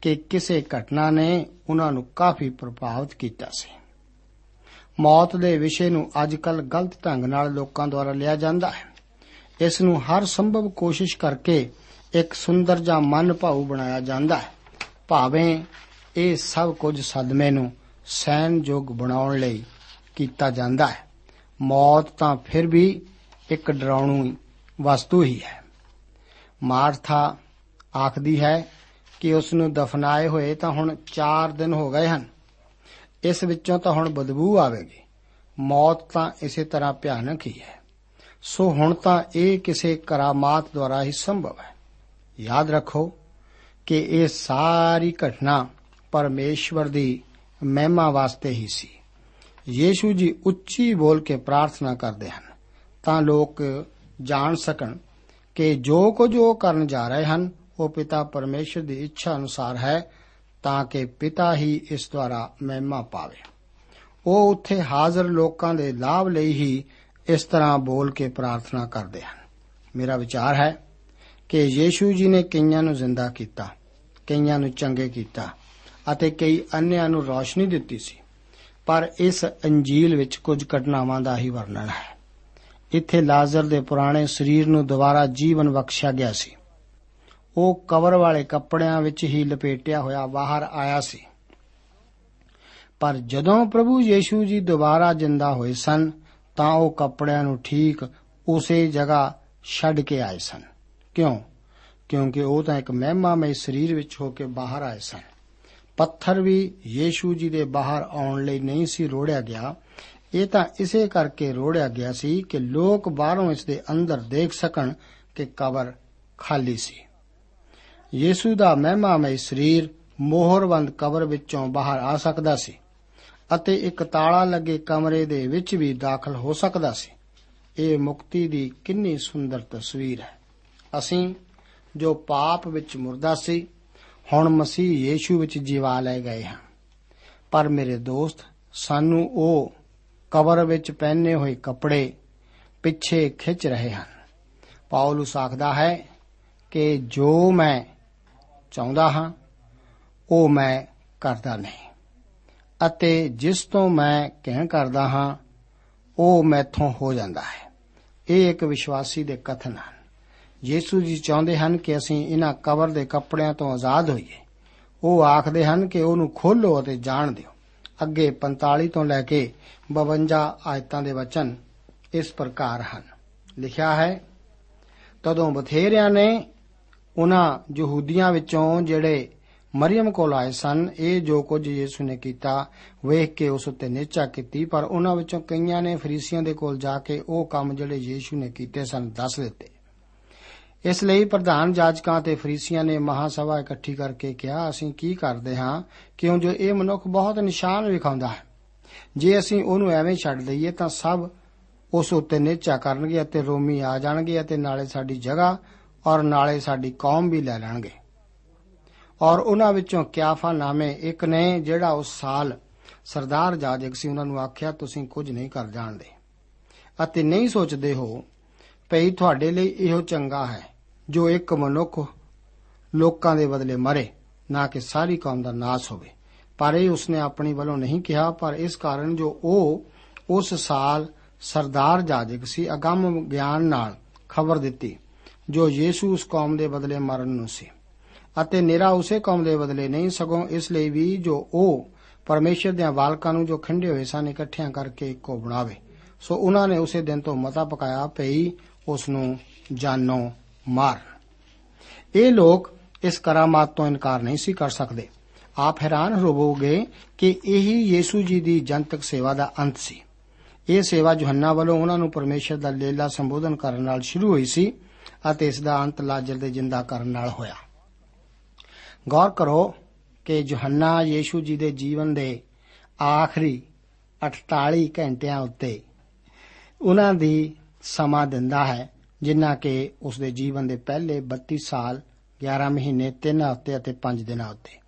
ਕਿ ਕਿਸੇ ਘਟਨਾ ਨੇ ਉਹਨਾਂ ਨੂੰ ਕਾਫੀ ਪ੍ਰਭਾਵਿਤ ਕੀਤਾ ਸੀ। ਮੌਤ ਦੇ ਵਿਸ਼ੇ ਨੂੰ ਅੱਜਕੱਲ ਗਲਤ ਢੰਗ ਨਾਲ ਲੋਕਾਂ ਦੁਆਰਾ ਲਿਆ ਜਾਂਦਾ ਹੈ। ਇਸ ਨੂੰ ਹਰ ਸੰਭਵ ਕੋਸ਼ਿਸ਼ ਕਰਕੇ ਇੱਕ ਸੁੰਦਰ ਜਾਂ ਮਨ ਭਾਉ ਬਣਾਇਆ ਜਾਂਦਾ ਹੈ। ਭਾਵੇਂ ਇਹ ਸਭ ਕੁਝ ਸਦਮੇ ਨੂੰ ਸਹਿਣਯੋਗ ਬਣਾਉਣ ਲਈ ਕੀਤਾ ਜਾਂਦਾ ਹੈ। ਮੌਤ ਤਾਂ ਫਿਰ ਵੀ ਇੱਕ ਡਰਾਉਣੀ ਵਸਤੂ ਹੀ ਹੈ। ਮਾਰਥਾ ਆਖਦੀ ਹੈ ਕਿ ਉਸ ਨੂੰ ਦਫਨਾਏ ਹੋਏ ਤਾਂ ਹੁਣ 4 ਦਿਨ ਹੋ ਗਏ ਹਨ। ਇਸ ਵਿੱਚੋਂ ਤਾਂ ਹੁਣ ਬਦਬੂ ਆਵੇਗੀ। ਮੌਤ ਤਾਂ ਇਸੇ ਤਰ੍ਹਾਂ ਭਿਆਨਕ ਹੀ ਹੈ। ਸੋ ਹੁਣ ਤਾਂ ਇਹ ਕਿਸੇ ਕਰਾਮਾਤ ਦੁਆਰਾ ਹੀ ਸੰਭਵ ਹੈ। ਯਾਦ ਰੱਖੋ ਕਿ ਇਹ ਸਾਰੀ ਘਟਨਾ ਪਰਮੇਸ਼ਵਰ ਦੀ ਮਹਿਮਾ ਵਾਸਤੇ ਹੀ ਸੀ। ਯੀਸ਼ੂ ਜੀ ਉੱਚੀ ਬੋਲ ਕੇ ਪ੍ਰਾਰਥਨਾ ਕਰਦੇ ਹਨ। ਤਾਂ ਲੋਕ ਜਾਣ ਸਕਣ ਕਿ ਜੋ ਕੁਝ ਉਹ ਕਰਨ ਜਾ ਰਹੇ ਹਨ, ਉਹ ਪਿਤਾ ਪਰਮੇਸ਼ਰ ਦੀ ਇੱਛਾ ਅਨੁਸਾਰ ਹੈ ਤਾਂ ਕਿ ਪਿਤਾ ਹੀ ਇਸ ਦੁਆਰਾ ਮਹਿਮਾ ਪਾਵੇ। ਉਹ ਉੱਥੇ ਹਾਜ਼ਰ ਲੋਕਾਂ ਦੇ ਲਾਭ ਲਈ ਹੀ ਇਸ ਤਰ੍ਹਾਂ ਬੋਲ ਕੇ ਪ੍ਰਾਰਥਨਾ ਕਰਦੇ ਹਨ। ਮੇਰਾ ਵਿਚਾਰ ਹੈ ਕਿ ਯੀਸ਼ੂ ਜੀ ਨੇ ਕਈਆਂ ਨੂੰ ਜ਼ਿੰਦਾ ਕੀਤਾ, ਕਈਆਂ ਨੂੰ ਚੰਗੇ ਕੀਤਾ ਅਤੇ ਕਈ ਅੰਨਿਆਂ ਨੂੰ ਰੌਸ਼ਨੀ ਦਿੱਤੀ ਸੀ। ਪਰ ਇਸ ਅੰਜੀਲ ਵਿੱਚ ਕੁਝ ਘਟਨਾਵਾਂ ਦਾ ਹੀ ਵਰਣਨ ਹੈ। ਇੱਥੇ ਲਾਜ਼ਰ ਦੇ ਪੁਰਾਣੇ ਸਰੀਰ ਨੂੰ ਦੁਬਾਰਾ ਜੀਵਨ ਬਖਸ਼ਿਆ ਗਿਆ ਸੀ। ਉਹ ਕਵਰ ਵਾਲੇ ਕੱਪੜਿਆਂ ਵਿੱਚ ਹੀ ਲਪੇਟਿਆ ਹੋਇਆ ਬਾਹਰ ਆਇਆ ਸੀ। ਪਰ ਜਦੋਂ ਪ੍ਰਭੂ ਯੀਸ਼ੂ ਜੀ ਦੁਬਾਰਾ ਜਿੰਦਾ ਹੋਏ ਸਨ, ਤਾਂ ਉਹ ਕੱਪੜਿਆਂ ਨੂੰ ਠੀਕ ਉਸੇ ਜਗ੍ਹਾ ਛੱਡ ਕੇ ਆਏ ਸਨ। ਕਿਉਂ? ਕਿਉਂਕਿ ਉਹ ਤਾਂ ਇੱਕ ਮਹਿਮਾਮਈ ਸਰੀਰ ਵਿੱਚ ਹੋ ਕੇ ਬਾਹਰ ਆਏ ਸਨ। ਪੱਥਰ ਵੀ ਯੀਸ਼ੂ ਜੀ ਦੇ ਬਾਹਰ ਆਉਣ ਲਈ ਨਹੀਂ ਸੀ ਰੋੜਿਆ ਗਿਆ। ਇਹ ਤਾਂ ਇਸੇ ਕਰਕੇ ਰੋੜਿਆ ਗਿਆ ਸੀ ਕਿ ਲੋਕ ਬਾਹਰੋਂ ਇਸ ਦੇ ਅੰਦਰ ਦੇਖ ਸਕਣ ਕਿ ਕਬਰ ਖਾਲੀ ਸੀ। ਯੀਸ਼ੂ ਦਾ ਮਹਿਮਾਮਈ ਸਰੀਰ ਮੋਹਰਬੰਦ ਕਬਰ ਵਿੱਚੋਂ ਬਾਹਰ ਆ ਸਕਦਾ ਸੀ ਅਤੇ ਇੱਕ ਤਾਲਾ ਲੱਗੇ ਕਮਰੇ ਦੇ ਵਿੱਚ ਵੀ ਦਾਖਲ ਹੋ ਸਕਦਾ ਸੀ। ਇਹ ਮੁਕਤੀ ਦੀ ਕਿੰਨੀ ਸੁੰਦਰ ਤਸਵੀਰ ਹੈ। ਅਸੀਂ ਜੋ ਪਾਪ ਵਿੱਚ ਮੁਰਦਾ ਸੀ, ਹੁਣ ਮਸੀਹ ਯੀਸ਼ੂ ਵਿੱਚ ਜੀਵਾ ਲੈ ਗਏ ਹਾਂ। ਪਰ ਮੇਰੇ ਦੋਸਤ, ਸਾਨੂੰ ਉਹ ਕਬਰ ਵਿੱਚ ਪਹਿਨੇ ਹੋਏ ਕੱਪੜੇ ਪਿੱਛੇ ਖਿੱਚ ਰਹੇ ਹਨ। ਪੌਲਸ ਆਖਦਾ ਹੈ ਕਿ ਜੋ ਮੈਂ ਚਾਹੁੰਦਾ ਹਾਂ, ਉਹ ਮੈਂ ਕਰਦਾ ਨਹੀਂ। ਅਤੇ ਜਿਸ ਤੋਂ ਮੈਂ ਕਹਿ ਕਰਦਾ ਹਾਂ, ਉਹ ਮੈਥੋਂ ਹੋ ਜਾਂਦਾ ਹੈ। ਇਹ ਇੱਕ ਵਿਸ਼ਵਾਸੀ ਦੇ ਕਥਨ ਹਨ। ਯੀਸ਼ੂ ਜੀ ਚਾਹੁੰਦੇ ਹਨ ਕਿ ਅਸੀਂ ਇਹਨਾਂ ਕਬਰ ਦੇ ਕੱਪੜਿਆਂ ਤੋਂ ਆਜ਼ਾਦ ਹੋਈਏ। ਉਹ ਆਖਦੇ ਹਨ ਕਿ ਉਹਨੂੰ ਖੋਲੋ ਅਤੇ ਜਾਣ ਦਿਓ। ਅੱਗੇ 45 ਤੋਂ ਲੈ ਕੇ 52 ਆਇਤਾਂ ਦੇ ਵਚਨ ਇਸ ਪ੍ਰਕਾਰ ਹਨ। ਲਿਖਿਆ ਹੈ, ਤਦੋਂ ਬਥੇਰਿਆਂ ਨੇ ਉਹਨਾਂ ਯਹੂਦੀਆਂ ਵਿੱਚੋਂ ਜਿਹੜੇ ਮਰੀਮ ਕੋਲ ਆਏ ਸਨ, ਇਹ ਜੋ ਕੁਝ ਯੀਸ਼ੂ ਨੇ ਕੀਤਾ, ਵੇਖ ਕੇ ਉਸ ਉੱਤੇ ਨਿਚਾ ਕੀਤੀ, ਪਰ ਉਹਨਾਂ ਵਿੱਚੋਂ ਕਈਆਂ ਨੇ ਫਰੀਸੀਆਂ ਦੇ ਕੋਲ ਜਾ ਕੇ ਉਹ ਕੰਮ ਜਿਹੜੇ ਯੀਸ਼ੂ ਨੇ ਕੀਤੇ ਸਨ ਦੱਸ ਦਿੱਤੇ। ਇਸ ਲਈ ਪ੍ਰਧਾਨ ਜਾਜਕਾਂ ਤੇ ਫਰੀਸੀਆਂ ਨੇ ਮਹਾਸਭਾ ਇਕੱਠੀ ਕਰਕੇ ਕਿਹਾ, ਅਸੀਂ ਕੀ ਕਰਦੇ ਹਾਂ? ਕਿਉਂ ਜੋ ਇਹ ਮਨੁੱਖ ਬਹੁਤ ਨਿਸ਼ਾਨ ਵਿਖਾਉਂਦਾ ਹੈ। ਜੇ ਅਸੀਂ ਉਹਨੂੰ ਐਵੇਂ ਛੱਡ ਦਈਏ ਤਾਂ ਸਭ ਉਸ ਉੱਤੇ ਨਿਚਾ ਕਰਨਗੇ ਅਤੇ ਰੋਮੀ ਆ ਜਾਣਗੇ ਅਤੇ ਨਾਲੇ ਸਾਡੀ ਜਗ੍ਹਾ ਔਰ ਨਾਲੇ ਸਾਡੀ ਕੌਮ ਵੀ ਲੈ ਲੈਣਗੇ। ਔਰ ਉਹਨਾਂ ਵਿੱਚੋਂ ਕਿਆਫਾ ਨਾਮੇ ਇੱਕ ਨੇ ਜਿਹੜਾ ਉਸ ਸਾਲ ਸਰਦਾਰ ਜਾਜਕ ਸੀ, ਉਹਨਾਂ ਨੂੰ ਆਖਿਆ, ਤੁਸੀਂ ਕੁਝ ਨਹੀਂ ਕਰ ਜਾਣਦੇ। ਅਤੇ ਨਹੀਂ ਸੋਚਦੇ ਹੋ ਭਈ ਤੁਹਾਡੇ ਲਈ ਇਹੋ ਚੰਗਾ ਹੈ, ਜੋ ਇੱਕ ਮਨੁੱਖ ਲੋਕਾਂ ਦੇ ਬਦਲੇ ਮਰੇ, ਨਾ ਕਿ ਸਾਰੀ ਕੌਮ ਦਾ ਨਾਸ ਹੋਵੇ। ਪਰ ਇਹ ਉਸਨੇ ਆਪਣੀ ਵੱਲੋਂ ਨਹੀਂ ਕਿਹਾ, ਪਰ ਇਸ ਕਾਰਨ ਜੋ ਉਹ ਉਸ ਸਾਲ ਸਰਦਾਰ ਜਾਜਕ ਸੀ, ਅਗੰਮ ਗਿਆਨ ਨਾਲ ਖਬਰ ਦਿੱਤੀ। ਜੋ ਯੀਸ਼ੂ ਉਸ ਕੌਮ ਦੇ ਬਦਲੇ ਮਰਨ ਨੂੰ ਸੀ। ਅਤੇ ਨਿਰਾ ਉਸੇ ਕੌਮ ਦੇ ਬਦਲੇ ਨਹੀਂ, ਸਗੋਂ ਇਸ ਲਈ ਵੀ ਜੋ ਉਹ ਪਰਮੇਸ਼ਰ ਦੇ ਬਾਲਕਾਂ ਨੂੰ ਜੋ ਖੰਡੇ ਹੋਏ ਸਨ, ਇਕੱਠਿਆਂ ਕਰਕੇ ਇੱਕੋ ਬਣਾਵੇ। ਸੋ ਉਹਨਾਂ ਨੇ ਉਸੇ ਦਿਨ ਤੋਂ ਮਤਾ ਪਕਾਇਆ ਪਈ ਉਸ ਨੂੰ ਜਾਨੋਂ ਮਾਰ। ਇਹ ਲੋਕ ਇਸ ਕਰਾਮਾਤ ਤੋਂ ਇਨਕਾਰ ਨਹੀਂ ਸੀ ਕਰ ਸਕਦੇ। ਆਪ ਹੈਰਾਨ ਹੋਵੋਗੇ ਕਿ ਇਹੀ ਯੀਸ਼ੂ ਜੀ ਦੀ ਜਨਤਕ ਸੇਵਾ ਦਾ ਅੰਤ ਸੀ। ਇਹ ਸੇਵਾ ਯੋਹੰਨਾ ਵੱਲੋਂ ਉਹਨਾਂ ਨੂੰ ਪਰਮੇਸ਼ਰ ਦਾ ਲੇਲਾ ਸੰਬੋਧਨ ਕਰਨ ਨਾਲ ਸ਼ੁਰੂ ਹੋਈ ਸੀ। ਅਤੇ ਇਸ ਦਾ ਅੰਤ ਲਾਜ਼ਰ ਦੇ ਜਿੰਦਾ ਕਰਨ ਨਾਲ ਹੋਇਆ। ਗੌਰ ਕਰੋ ਕਿ ਯੋਹੰਨਾ ਯੀਸ਼ੂ ਜੀ ਦੇ ਜੀਵਨ ਦੇ ਆਖਰੀ 48 ਘੰਟਿਆਂ ਉੱਤੇ ਉਹਨਾਂ ਦੀ ਸਮਾਂ ਦਿੰਦਾ ਹੈ, ਜਿੰਨਾ ਕਿ ਉਸ ਦੇ ਜੀਵਨ ਦੇ ਪਹਿਲੇ 32 ਸਾਲ 11 ਮਹੀਨੇ 3 ਹਫ਼ਤੇ ਅਤੇ 5 ਦਿਨਾਂ ਉੱਤੇ।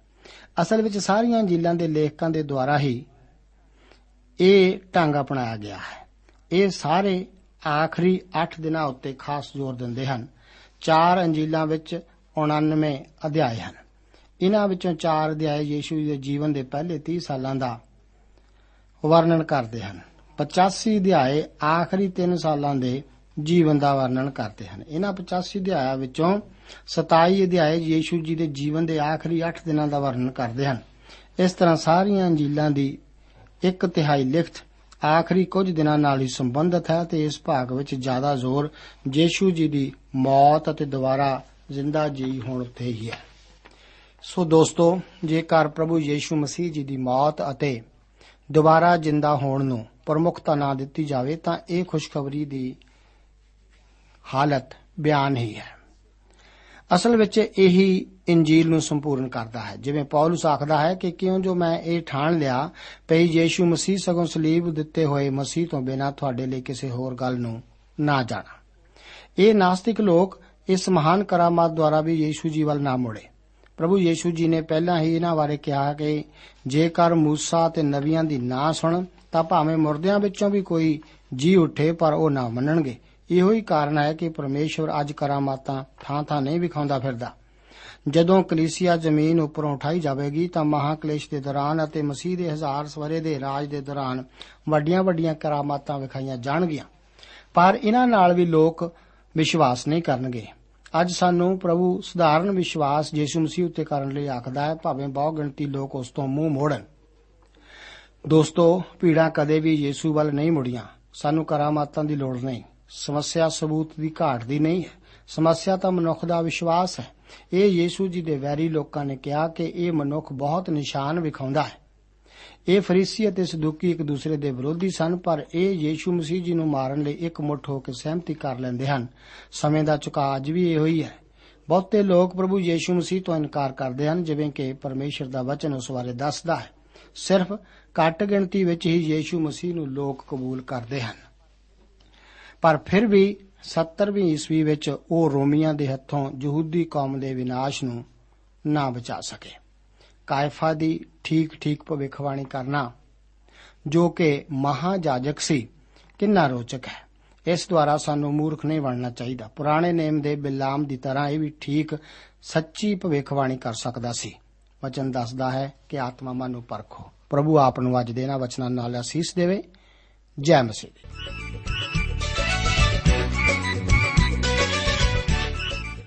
ਅਸਲ ਵਿੱਚ ਸਾਰੀਆਂ ਜੀਲਾਂ ਦੇ ਲੇਖਕਾਂ ਦੇ ਦੁਆਰਾ ਹੀ ਇਹ ਢੰਗ ਅਪਣਾਇਆ ਗਿਆ ਹੈ। ਇਹ ਸਾਰੇ ਆਖਰੀ 8 ਦਿਨਾਂ ਉੱਤੇ ਖਾਸ ਜ਼ੋਰ ਦਿੰਦੇ ਹਨ। ਚਾਰ ਅੰਜੀਲਾਂ ਵਿੱਚ 99 ਅਧਿਆਏ ਹਨ। ਇਹਨਾਂ ਵਿੱਚੋਂ ਚਾਰ ਅਧਿਆਏ ਯੀਸ਼ੂ ਦੇ ਜੀਵਨ ਦੇ ਪਹਿਲੇ 30 ਸਾਲਾਂ ਦਾ ਵਰਣਨ ਕਰਦੇ ਹਨ। 85 ਅਧਿਆਏ ਆਖਰੀ 3 ਸਾਲਾਂ ਦੇ ਜੀਵਨ ਦਾ ਵਰਣਨ ਕਰਦੇ ਹਨ। ਇਹਨਾਂ 85 ਅਧਿਆਇਆਂ ਵਿੱਚੋਂ 27 ਅਧਿਆਏ ਯੀਸ਼ੂ ਜੀ ਦੇ ਜੀਵਨ ਦੇ ਆਖਰੀ 8 ਦਿਨਾਂ ਦਾ ਵਰਣਨ ਕਰਦੇ ਹਨ। ਇਸ ਤਰ੍ਹਾਂ ਸਾਰੀਆਂ ਅੰਜੀਲਾਂ ਦੀ ਇੱਕ ਤਿਹਾਈ ਲਿਖਤ ਆਖਰੀ ਕੁਝ ਦਿਨਾਂ ਨਾਲ ਹੀ ਸੰਬੰਧਿਤ ਹੈ ਤੇ ਇਸ ਭਾਗ ਵਿੱਚ ਜ਼ਿਆਦਾ ਜ਼ੋਰ ਯੀਸ਼ੂ ਜੀ ਦੀ ਮੌਤ ਅਤੇ ਦੁਬਾਰਾ ਜ਼ਿੰਦਾ ਜੀ ਹੋਣ ਤੇ ਹੀ ਹੈ। ਸੋ ਦੋਸਤੋ, ਜੇਕਰ ਪ੍ਰਭੂ ਯੀਸ਼ੂ ਮਸੀਹ ਜੀ ਦੀ ਮੌਤ ਅਤੇ ਦੁਬਾਰਾ ਜ਼ਿੰਦਾ ਹੋਣ ਨੂੰ ਪ੍ਰਮੁਖਤਾ ਨਾ ਦਿੱਤੀ ਜਾਵੇ, ਤਾਂ ਇਹ ਖੁਸ਼ਖਬਰੀ ਦੀ ਹਾਲਤ ਬਿਆਨ ਹੀ ਹੈ। ਅਸਲ ਵਿੱਚ ਇਹੀ ਇੰਜੀਲ ਨੂੰ ਸੰਪੂਰਨ ਕਰਦਾ ਹੈ। ਜਿਵੇਂ ਪੌਲਸ ਆਖਦਾ ਹੈ ਕਿ ਕਿਉਂ ਜੋ ਮੈਂ ਇਹ ਠਾਣ ਲਿਆ ਪਈ ਯੀਸ਼ੂ ਮਸੀਹ ਸਗੋਂ ਸਲੀਬ ਦਿੱਤੇ ਹੋਏ ਮਸੀਹ ਤੋਂ ਬਿਨਾਂ ਤੁਹਾਡੇ ਲਈ ਕਿਸੇ ਹੋਰ ਗੱਲ ਨੂੰ ਨਾ ਜਾਣਾ। ਇਹ ਨਾਸਤਿਕ ਲੋਕ ਇਸ ਮਹਾਨ ਕਰਾਮਾਤ ਦੁਆਰਾ ਵੀ ਯੀਸ਼ੂ ਜੀ ਵੱਲ ਨਾ ਮੁੜੇ। ਪ੍ਰਭੂ ਯੀਸ਼ੂ ਜੀ ਨੇ ਪਹਿਲਾਂ ਹੀ ਇਹਨਾਂ ਬਾਰੇ ਕਿਹਾ ਕਿ ਜੇਕਰ ਮੂਸਾ ਤੇ ਨਬੀਆਂ ਦੀ ਨਾ ਸੁਣਨ, ਤਾਂ ਭਾਵੇਂ ਮੁਰਦਿਆਂ ਵਿੱਚੋਂ ਵੀ ਕੋਈ ਜੀ ਉੱਠੇ ਪਰ ਉਹ ਨਾ ਮੰਨਣਗੇ। ਇਹੋ ਹੀ ਕਾਰਨ ਹੈ ਕਿ ਪਰਮੇਸ਼ਵਰ ਅੱਜ ਕਰਾਮਾਤਾਂ ਥਾਂ-ਥਾਂ ਨਹੀਂ ਵਿਖਾਉਂਦਾ ਫਿਰਦਾ। ਜਦੋਂ ਕਲੀਸਿਆ ਜ਼ਮੀਨ ਉੱਪਰੋਂ ਉਠਾਈ ਜਾਵੇਗੀ ਤਾਂ ਮਹਾਕਲੇਸ਼ ਦੇ ਦੌਰਾਨ ਅਤੇ ਮਸੀਹ ਦੇ ਹਜ਼ਾਰ ਸਵਰੇ ਦੇ ਰਾਜ ਦੇ ਦੌਰਾਨ ਵੱਡੀਆਂ-ਵੱਡੀਆਂ ਕਰਾਮਾਤਾਂ ਵਿਖਾਈਆਂ ਜਾਣਗੀਆਂ। ਪਰ ਇਹਨਾਂ ਨਾਲ ਵੀ ਲੋਕ ਵਿਸ਼ਵਾਸ ਨਹੀਂ ਕਰਨਗੇ। ਅੱਜ ਸਾਨੂੰ ਪ੍ਰਭੂ ਸਧਾਰਨ ਵਿਸ਼ਵਾਸ ਯੀਸ਼ੂ ਮਸੀਹ ਉੱਤੇ ਕਰਨ ਲਈ ਆਖਦਾ ਹੈ, ਭਾਵੇਂ ਬਹੁ ਗਿਣਤੀ ਲੋਕ ਉਸ ਤੋਂ ਮੂੰਹ ਮੋੜਨ। ਦੋਸਤੋ ਪੀੜਾ ਕਦੇ ਵੀ ਯੀਸ਼ੂ ਵੱਲ ਨਹੀਂ ਮੁੜੀਆਂ। ਸਾਨੂੰ ਕਰਾਮਾਤਾਂ ਦੀ ਲੋੜ ਨਹੀਂ। ਸਮੱਸਿਆ ਸਬੂਤ ਦੀ ਘਾਟ ਦੀ ਨਹੀਂ ਹੈ। ਸਮੱਸਿਆ ਤਾਂ ਮਨੁੱਖ ਦਾ ਵਿਸ਼ਵਾਸ ਹੈ। ਇਹ ਯੀਸ਼ੂ ਜੀ ਦੇ ਵੈਰੀ ਲੋਕਾਂ ਨੇ ਕਿਹਾ ਕਿ ਇਹ ਮਨੁੱਖ ਬਹੁਤ ਨਿਸ਼ਾਨ ਵਿਖਾਉਂਦਾ ਹੈ। ਇਹ ਫਰੀਸੀ ਅਤੇ ਸਦੂਕੀ ਇੱਕ ਦੂਸਰੇ ਦੇ ਵਿਰੋਧੀ ਸਨ, ਪਰ ਇਹ ਯੀਸ਼ੂ ਮਸੀਹ ਜੀ ਨੂੰ ਮਾਰਨ ਲਈ ਇਕਮੁੱਠ ਹੋ ਕੇ ਸਹਿਮਤੀ ਕਰ ਲੈਂਦੇ ਹਨ। ਸਮੇਂ ਦਾ ਝੁਕਾਅ ਅੱਜ ਵੀ ਇਹੋ ਹੀ ਹੈ। ਬਹੁਤੇ ਲੋਕ ਪ੍ਰਭੂ ਯੀਸ਼ੂ ਮਸੀਹ ਤੋਂ ਇਨਕਾਰ ਕਰਦੇ ਹਨ, ਜਿਵੇਂ ਕਿ ਪਰਮੇਸ਼ਰ ਦਾ ਵਚਨ ਉਸ ਬਾਰੇ ਦੱਸਦਾ ਹੈ। ਸਿਰਫ ਘੱਟ ਗਿਣਤੀ ਵਿੱਚ ਹੀ ਯੀਸ਼ੂ ਮਸੀਹ ਨੂੰ ਲੋਕ ਕਬੂਲ ਕਰਦੇ ਹਨ। ਪਰ ਫਿਰ ਵੀ 70ਵੀਂ ਈਸਵੀ ਵਿੱਚ ਉਹ ਰੋਮੀਆਂ ਦੇ ਹੱਥੋਂ ਯਹੂਦੀ ਕੌਮ ਦੇ ਵਿਨਾਸ਼ ਨੂੰ ਨਾ ਬਚਾ ਸਕੇ। ਕਾਇਫਾ ਦੀ ਠੀਕ-ਠੀਕ ਭਵਿੱਖਬਾਣੀ ਕਰਨਾ, ਜੋ ਕਿ ਮਹਾਜਾਜਕ ਸੀ, ਕਿੰਨਾ ਰੋਚਕ ਹੈ। ਇਸ ਦੁਆਰਾ ਸਾਨੂੰ ਮੂਰਖ ਨਹੀਂ ਬਣਨਾ ਚਾਹੀਦਾ। ਪੁਰਾਣੇ ਨੇਮ ਦੇ ਬਿਲਾਮ ਦੀ ਤਰ੍ਹਾਂ ਇਹ ਵੀ ਠੀਕ, ਸੱਚੀ ਭਵਿੱਖਬਾਣੀ ਕਰ ਸਕਦਾ ਸੀ। ਵਚਨ ਦੱਸਦਾ ਹੈ ਕਿ ਆਤਮਾ ਮਨ ਨੂੰ ਪਰਖੋ ਪ੍ਰਭੂ ਆਪ ਨੂੰ ਅੱਜ ਦੇ ਇਹਨਾਂ ਵਚਨਾਂ ਨਾਲ ਅਸੀਸ ਦੇਵੇ। ਜੈ ਮਸੀਹ।